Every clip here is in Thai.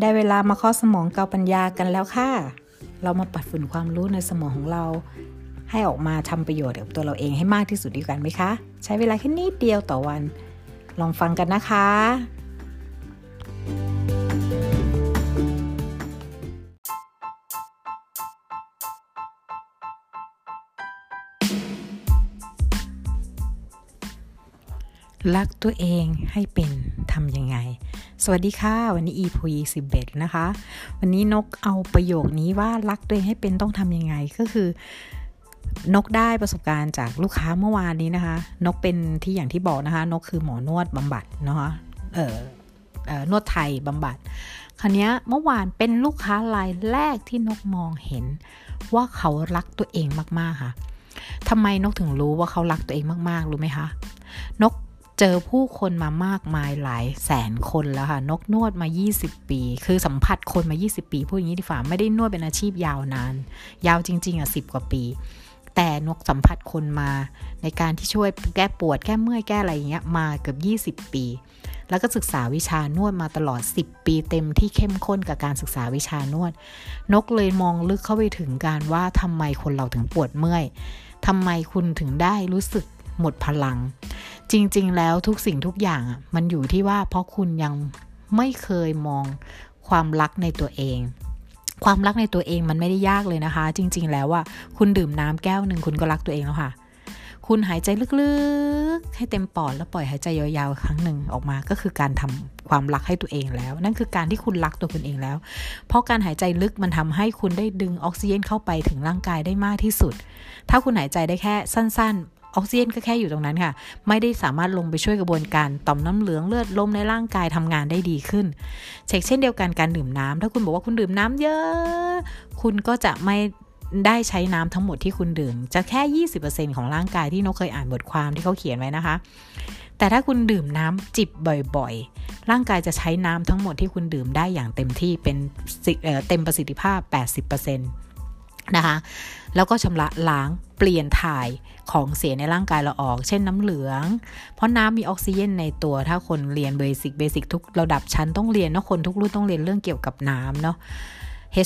ได้เวลามาข้อสมองเกาปัญญากันแล้วค่ะ เรามาปัดฝุ่นความรู้ในสมองของเรา ให้ออกมาทำประโยชน์กับตัวเราเองให้มากที่สุดดีกันไหมคะ ใช้เวลาแค่นิดเดียวต่อวัน ลองฟังกันนะคะ รักตัวเองให้เป็นทำยังไง สวัสดีค่ะ วันนี้อีพูยสิบเอ็ดนะคะ วันนี้นกเอาประโยคนี้ว่ารักตัวเองให้เป็นต้องทำยังไงก็คือนกได้ประสบการณ์จากลูกค้าเมื่อวานนี้นะคะ นกเป็นที่อย่างที่บอกนะคะ นกคือหมอนวดบำบัดนะคะเออเออนวดไทยบำบัดคราวนี้เมื่อวานเป็นลูกค้ารายแรกที่นกมองเห็น ว่าเขารักตัวเองมากๆค่ะทำไมนกถึงรู้ว่าเขารักตัวเองมากๆรู้ไหมคะนก เจอผู้คนมามากมายหลายแสนคนแล้วค่ะ นกนวดมา 20 ปี คือสัมผัสคนมา 20 ปีพูดอย่างนี้ดีฝ่าไม่ได้นวดเป็นอาชีพยาวนาน ยาวจริง ๆ อะสิบกว่าปี แต่นกสัมผัสคนมา ในการที่ช่วยแก้ปวดแก้เมื่อยแก้อะไรอย่างเงี้ยมาเกือบ 20 ปี แล้วก็ศึกษาวิชานวดมาตลอด 10 ปีเต็มที่เข้มข้นกับการศึกษาวิชานวด นกเลยมองลึกเข้าไปถึงการว่าทำไมคนเราถึงปวดเมื่อยทำไมคุณถึงได้รู้สึกหมดพลัง จริง ๆ แล้วทุกสิ่งทุกอย่างอะมันอยู่ที่ว่าเพราะคุณยังไม่เคยมองความรักในตัวเอง ความรักในตัวเองมันไม่ได้ยากเลยนะคะ จริง ๆ แล้วว่าคุณดื่มน้ำแก้วหนึ่งคุณก็รักตัวเองแล้วค่ะ คุณหายใจลึกๆ ให้เต็มปอดแล้วปล่อยหายใจยาวๆ ครั้งหนึ่งออกมาก็คือการทำความรักให้ตัวเองแล้ว นั่นคือการที่คุณรักตัวคุณเองแล้ว เพราะการหายใจลึกมันทำให้คุณได้ดึงออกซิเจนเข้าไปถึงร่างกายได้มากที่สุด ถ้าคุณหายใจได้แค่สั้น ออกซิเจนก็แค่อยู่ตรงนั้นค่ะ ไม่ได้สามารถลงไปช่วยกระบวนการต่อมน้ำเหลืองเลือดลมในร่างกายทำงานได้ดีขึ้น เช็คเช่นเดียวกันการดื่มน้ำถ้าคุณบอกว่าคุณดื่มน้ำเยอะ คุณก็จะไม่ได้ใช้น้ำทั้งหมดที่คุณดื่ม จะแค่ 20%ของร่างกายที่นกเคยอ่านบทความที่เขาเขียนไว้นะคะ แต่ถ้าคุณดื่มน้ำจิบบ่อยๆ ร่างกายจะใช้น้ำทั้งหมดที่คุณดื่มได้อย่างเต็มที่เป็นเต็มประสิทธิภาพ 80% นะคะแล้วก็ชำระล้างเปลี่ยนถ่ายของเสียในร่างกายเราออก เช่นน้ำเหลือง เพราะน้ำมีออกซิเจนในตัว ถ้าคนเรียนเบสิกเบสิกทุกระดับชั้นต้องเรียนเนาะคนทุกรุ่นต้องเรียนเรื่องเกี่ยวกับน้ำเนาะ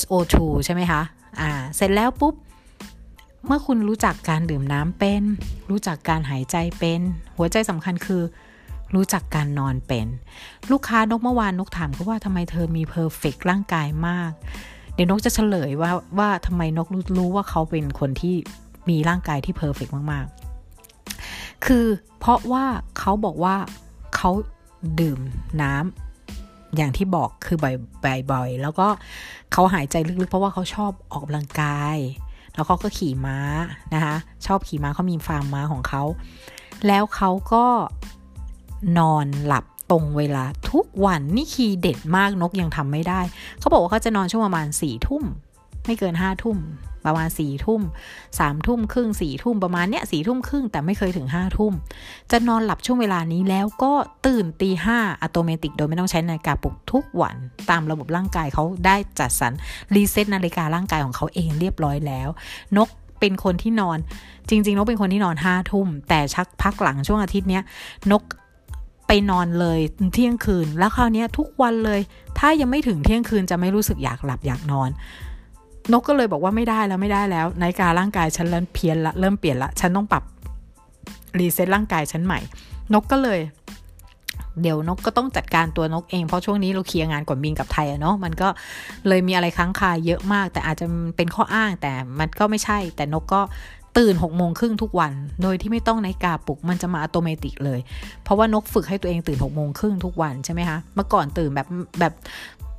HO2 ใช่ไหมคะ อ่า เสร็จแล้วปุ๊บ เมื่อคุณรู้จักการดื่มน้ำเป็น รู้จักการหายใจเป็น หัวใจสำคัญคือ รู้จักการนอนเป็น ลูกค้านกเมื่อวานนกถามเขาว่าทำไมเธอมี perfect ร่างกายมาก เดี๋ยวนกจะเฉลยว่าว่าทำไมนกรู้ว่าเขาเป็นคนที่มีร่างกายที่ perfect มาก ๆ คือเพราะว่าเขาบอกว่าเขาดื่มน้ำอย่างที่บอกคือบ่อยๆ แล้วก็เขาหายใจลึกๆ เพราะว่าเขาชอบออกกำลังกาย แล้วเขาก็ขี่ม้านะคะชอบขี่ม้าเขามีฟาร์มม้าของเขา แล้วเขาก็นอนหลับ ตรงเวลาทุกวันนี่คีย์เด็ดมากนกยังทำไม่ได้ เขาบอกว่าเขาจะนอนช่วงประมาณสี่ทุ่ม ไม่เกินห้าทุ่ม ประมาณสี่ทุ่มสามทุ่มครึ่งสี่ทุ่มประมาณเนี้ยสี่ทุ่มครึ่งแต่ไม่เคยถึงห้าทุ่ม จะนอนหลับช่วงเวลานี้แล้วก็ตื่นตีห้าอัตโนมัติโดยไม่ต้องใช้นาฬิกาปลุกทุกวัน ตามระบบร่างกายเขาได้จัดสรร reset นาฬิการ่างกายของเขาเองเรียบร้อยแล้ว นกเป็นคนที่นอนจริงๆนกเป็นคนที่นอนห้าทุ่ม แต่ชักพักหลังช่วงอาทิตย์เนี้ยนก ไปนอนเลยเที่ยงคืน แล้วคราวนี้ทุกวันเลย ถ้ายังไม่ถึงเที่ยงคืนจะไม่รู้สึกอยากหลับอยากนอน นกก็เลยบอกว่าไม่ได้แล้วไม่ได้แล้วนาฬิการ่างกายฉันเริ่มเพี้ยนละเริ่มเปลี่ยนละฉันต้องปรับ reset ร่างกายฉันใหม่ นกก็เลย เดี๋ยวนกก็ต้องจัดการตัวนกเอง เพราะช่วงนี้เราเคลียร์งานก่อนบินกับไทยอะเนาะมันก็เลยมีอะไรค้างคาเยอะมาก แต่อาจจะเป็นข้ออ้างแต่มันก็ไม่ใช่ แต่นกก็ ตื่น6กโมงครึ่งทุกวัน โดยที่ไม่ต้องนาฬิกาปลุกมันจะมาอัตโนมัติเลย เพราะว่านกฝึกให้ตัวเองตื่น6กโมงครึ่งทุกวันใช่ไหมคะ เมื่อก่อนตื่นแบบแบบ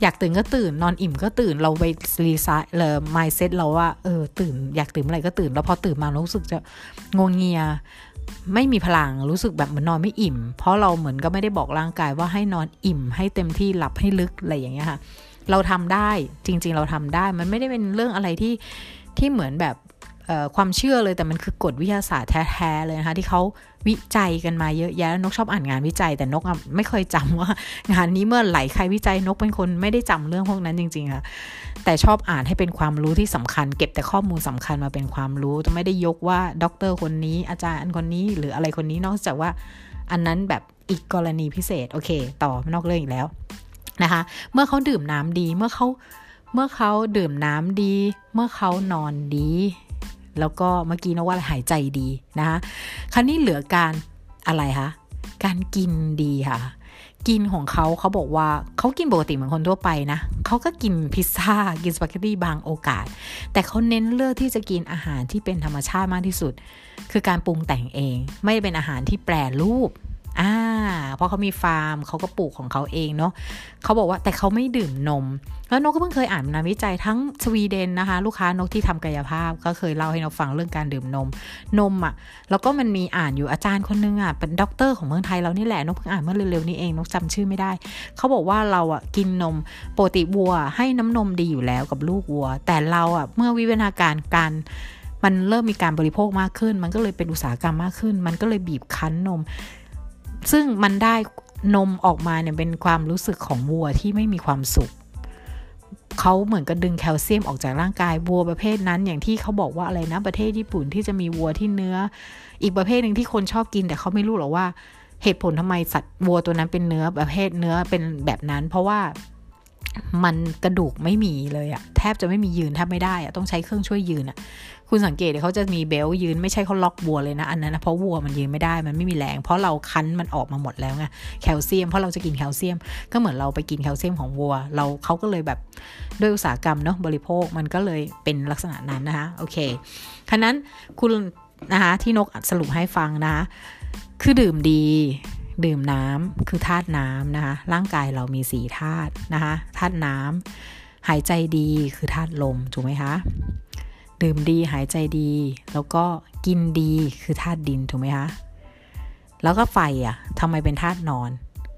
อยากตื่นก็ตื่นนอนอิ่มก็ตื่นเราไปรีไซต์เลยมายเซ็ตเราว่าเออตื่นอยากตื่นเมื่อไหร่ก็ตื่น แล้วพอตื่นมารู้สึกจะงงเงีย ไม่มีพลังรู้สึกแบบเหมือนนอนไม่อิ่ม เพราะเราเหมือนก็ไม่ได้บอกร่างกายว่าให้นอนอิ่ม ให้เต็มที่หลับให้ลึกอะไรอย่างเงี้ยค่ะ เราทำได้จริง ๆ เราทำได้มันไม่ได้เป็นเรื่องอะไรที่ที่เหมือนแบบ ความเชื่อเลยแต่มันคือกฎวิทยาศาสตร์แท้ๆเลยนะคะที่เขาวิจัยกันมาเยอะแยะนกชอบอ่านงานวิจัย แต่นกไม่เคยจำว่า งานนี้เมื่อไหร่ใครวิจัยนกเป็นคนไม่ได้จำเรื่องพวกนั้นจริงๆค่ะแต่ชอบอ่านให้เป็นความรู้ที่สำคัญ เก็บแต่ข้อมูลสำคัญมาเป็นความรู้จะไม่ได้ยกว่าด็อกเตอร์คนนี้อาจารย์คนนี้หรืออะไรคนนี้นอกจากว่าอันนั้นแบบอีกกรณีพิเศษโอเค ต่อนอกเรื่องอีกแล้วนะคะ เมื่อเขาดื่มน้ำดีเมื่อเขาเมื่อเขาดื่มน้ำดี เมื่อเขานอนดี แล้วก็เมื่อกี้นะว่าหายใจดีนะคะคราวนี้เหลือการอะไรคะการกินดีค่ะ กินของเขาเขาบอกว่าเขากินปกติเหมือนคนทั่วไปนะเขาก็กินพิซซ่ากินสปาเกตตี้บางโอกาส แต่เขาเน้นเลือกที่จะกินอาหารที่เป็นธรรมชาติมากที่สุด คือการปรุงแต่งเอง ไม่เป็นอาหารที่แปรรูป เพราะเขามีฟาร์มเขาก็ปลูกของเขาเองเนาะเขาบอกว่าแต่เขาไม่ดื่มนม แล้วนกก็เพิ่งเคยอ่านงานวิจัยทางสวีเดนนะคะ ลูกค้านกที่ทำกายภาพก็เคยเล่าให้นกฟังเรื่องการดื่มนมนมอะ่ะ แล้วก็มันมีอ่านอยู่อาจารย์คนนึงอะ่ะเป็นด็อกเตอร์ของเมืองไทยเรานี่แหละนกเพิ่งอ่านเมื่อเร็วๆนี้เองนกจำชื่อไม่ได้ เขาบอกว่าเราอะ่ะกินนมโปกติวัว ให้น้ำนมดีอยู่แล้วกับลูกวัว แต่เราอะ่ะเมื่อวิวัฒนาการการมันเริ่มมีการบริโภคมากขึ้น มันก็เลยเป็นอุตสาหกรรมมากขึ้น มันก็เลยบีบคั้นนม ซึ่งมันได้นมออกมาเนี่ยเป็นความรู้สึกของวัวที่ไม่มีความสุขเขาเหมือนกับดึงแคลเซียมออกจากร่างกายวัวประเภทนั้น อย่างที่เขาบอกว่าอะไรนะประเทศญี่ปุ่นที่จะมีวัวที่เนื้อ อีกประเภทหนึ่งที่คนชอบกิน แต่เขาไม่รู้หรอกว่า เหตุผลทำไมสัตว์วัวตัวนั้นเป็นเนื้อประเภทเนื้อเป็นแบบนั้น เพราะว่ามันกระดูกไม่มีเลยอะแทบจะไม่มียืนแทบไม่ได้อะต้องใช้เครื่องช่วยยืนอะ คุณสังเกตเขาจะมีเบลยืนไม่ใช่เขาล็อกวัวเลยนะอันนั้นนะเพราะวัวมันยืนไม่ได้มันไม่มีแรง เพราะเราคั้นมันออกมาหมดแล้วไงแคลเซียมเพราะเราจะกินแคลเซียม ก็เหมือนเราไปกินแคลเซียมของวัว เราเขาก็เลยแบบด้วยอุตสาหกรรมเนาะบริโภคมันก็เลยเป็นลักษณะนั้นนะคะโอเคคันนั้นคุณนะคะที่นกสรุปให้ฟังนะคะคือดื่มดีดื่มน้ำคือธาตุน้ำนะคะร่างกายเรามีสีธาตุนะคะธาตุน้ำหายใจดีคือธาตุลมถูกไหมคะ ดื่มดีหายใจดี แล้วก็กินดีคือธาตุดินถูกไหมคะแล้วก็ไฟอะทำไมเป็นธาตุนอน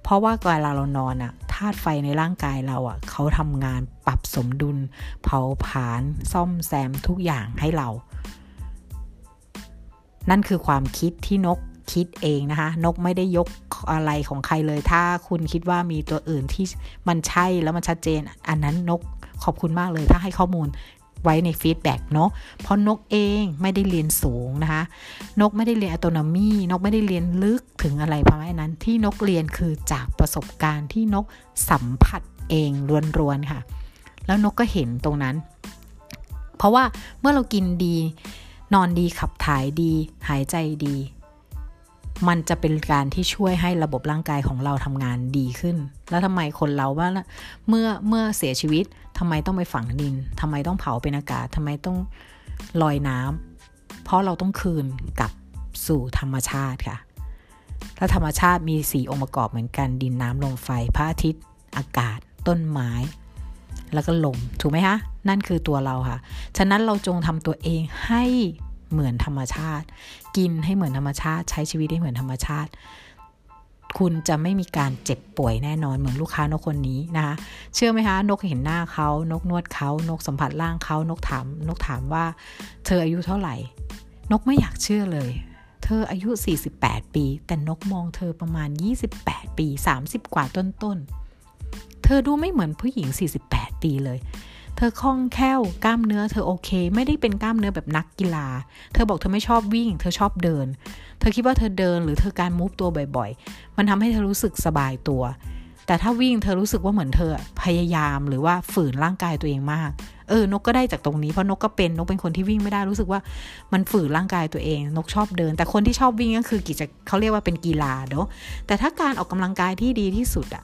เพราะว่าเวลาเรานอนอะธาตุไฟในร่างกายเราอะเขาทำงานปรับสมดุล เผาผลาญซ่อมแซมทุกอย่างให้เรา นั่นคือความคิดที่นกคิดเองนะคะ นกไม่ได้ยกอะไรของใครเลย ถ้าคุณคิดว่ามีตัวอื่นที่มันใช่แล้วมันชัดเจน อันนั้นนกขอบคุณมากเลยถ้าให้ข้อมูล ไว้ใน feedback เนาะเพราะนกเองไม่ได้เรียนสูงนะคะ นกไม่ได้เรียนอัตโนมีนกไม่ได้เรียนลึกถึงอะไรประมาณนั้นที่นกเรียนคือจากประสบการณ์ที่นกสัมผัสเองล้วนๆค่ะ แล้วนกก็เห็นตรงนั้น เพราะว่าเมื่อเรากินดี นอนดีขับถ่ายดี หายใจดี มันจะเป็นการที่ช่วยให้ระบบร่างกายของเราทำงานดีขึ้น แล้วทำไมคนเราว่าเมื่อเมื่อเสียชีวิต ทำไมต้องไปฝังดินทำไมต้องเผาเป็นอากาศทำไมต้องลอยน้ำเพราะเราต้องคืนกลับสู่ธรรมชาติค่ะถ้าธรรมชาติมีสีองค์ประกอบเหมือนกัน ดินน้ำลมไฟ พระอาทิตย์ อากาศ ต้นไม้ แล้วก็ลม ถูกไหมคะ นั่นคือตัวเราค่ะ ฉะนั้นเราจงทำตัวเองให้เหมือนธรรมชาติ กินให้เหมือนธรรมชาติ ใช้ชีวิตให้เหมือนธรรมชาติ คุณจะไม่มีการเจ็บป่วยแน่นอนเหมือนลูกค้านกคนนี้นะคะเชื่อไหมคะนกเห็นหน้าเขานกนวดเขานกสัมผัสร่างเขานกถามนกถามว่าเธออายุเท่าไหร่ นกไม่อยากเชื่อเลย เธออายุ 48 ปี แต่นกมองเธอประมาณ 28 ปี 30 กว่าต้นๆเธอดูไม่เหมือนผู้หญิง 48 ปีเลย เธอคล่องแคล่วกล้ามเนื้อเธอโอเค ไม่ได้เป็นกล้ามเนื้อแบบนักกีฬา เธอบอกเธอไม่ชอบวิ่ง เธอชอบเดิน เธอคิดว่าเธอเดินหรือเธอการมูฟตัวบ่อยๆ มันทำให้เธอรู้สึกสบายตัว แต่ถ้าวิ่งเธอรู้สึกว่าเหมือนเธอพยายามหรือว่าฝืนร่างกายตัวเองมาก เออนกก็ได้จากตรงนี้เพราะนกก็เป็นนกเป็นคนที่วิ่งไม่ได้รู้สึกว่ามันฝืนร่างกายตัวเอง นกชอบเดิน แต่คนที่ชอบวิ่งก็คือกิจเขาเรียกว่าเป็นกีฬาเนาะแต่ถ้าการออกกำลังกายที่ดีที่สุดอะ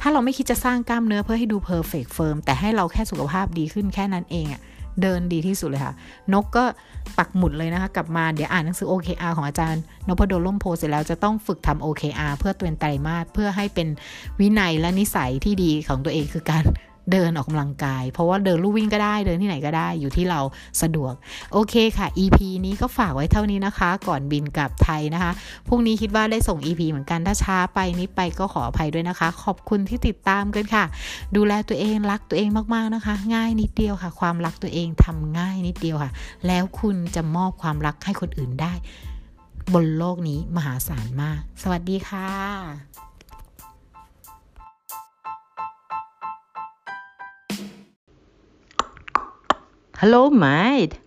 ถ้าเราไม่คิดจะสร้างกล้ามเนื้อเพื่อให้ดู perfect firm แต่ให้เราแค่สุขภาพดีขึ้นแค่นั้นเองอะเดินดีที่สุดเลยค่ะ นกก็ปักหมุดเลยนะคะ กลับมาเดี๋ยวอ่านหนังสือ OKR ของอาจารย์นภดลร่มโพธิ์เสร็จแล้วจะต้องฝึกทำ OKR เพื่อเตือนไตรมาสเพื่อให้เป็นวินัยและนิสัยที่ดีของตัวเองคือการ เดินออกกำลังกาย เพราะว่าเดินลู่วิ่งก็ได้เดินที่ไหนก็ได้อยู่ที่เราสะดวก โอเคค่ะ EP นี้ก็ฝากไว้เท่านี้นะคะ ก่อนบินกลับไทยนะคะพรุ่งนี้คิดว่าได้ส่ง EP เหมือนกันถ้าช้าไปนี้ไปก็ขออภัยด้วยนะคะ ขอบคุณที่ติดตามกันค่ะ ดูแลตัวเองรักตัวเองมากๆนะคะ ง่ายนิดเดียวค่ะ ความรักตัวเองทำง่ายนิดเดียวค่ะ แล้วคุณจะมอบความรักให้คนอื่นได้ บนโลกนี้มหาศาลมาก สวัสดีค่ะ hello mate.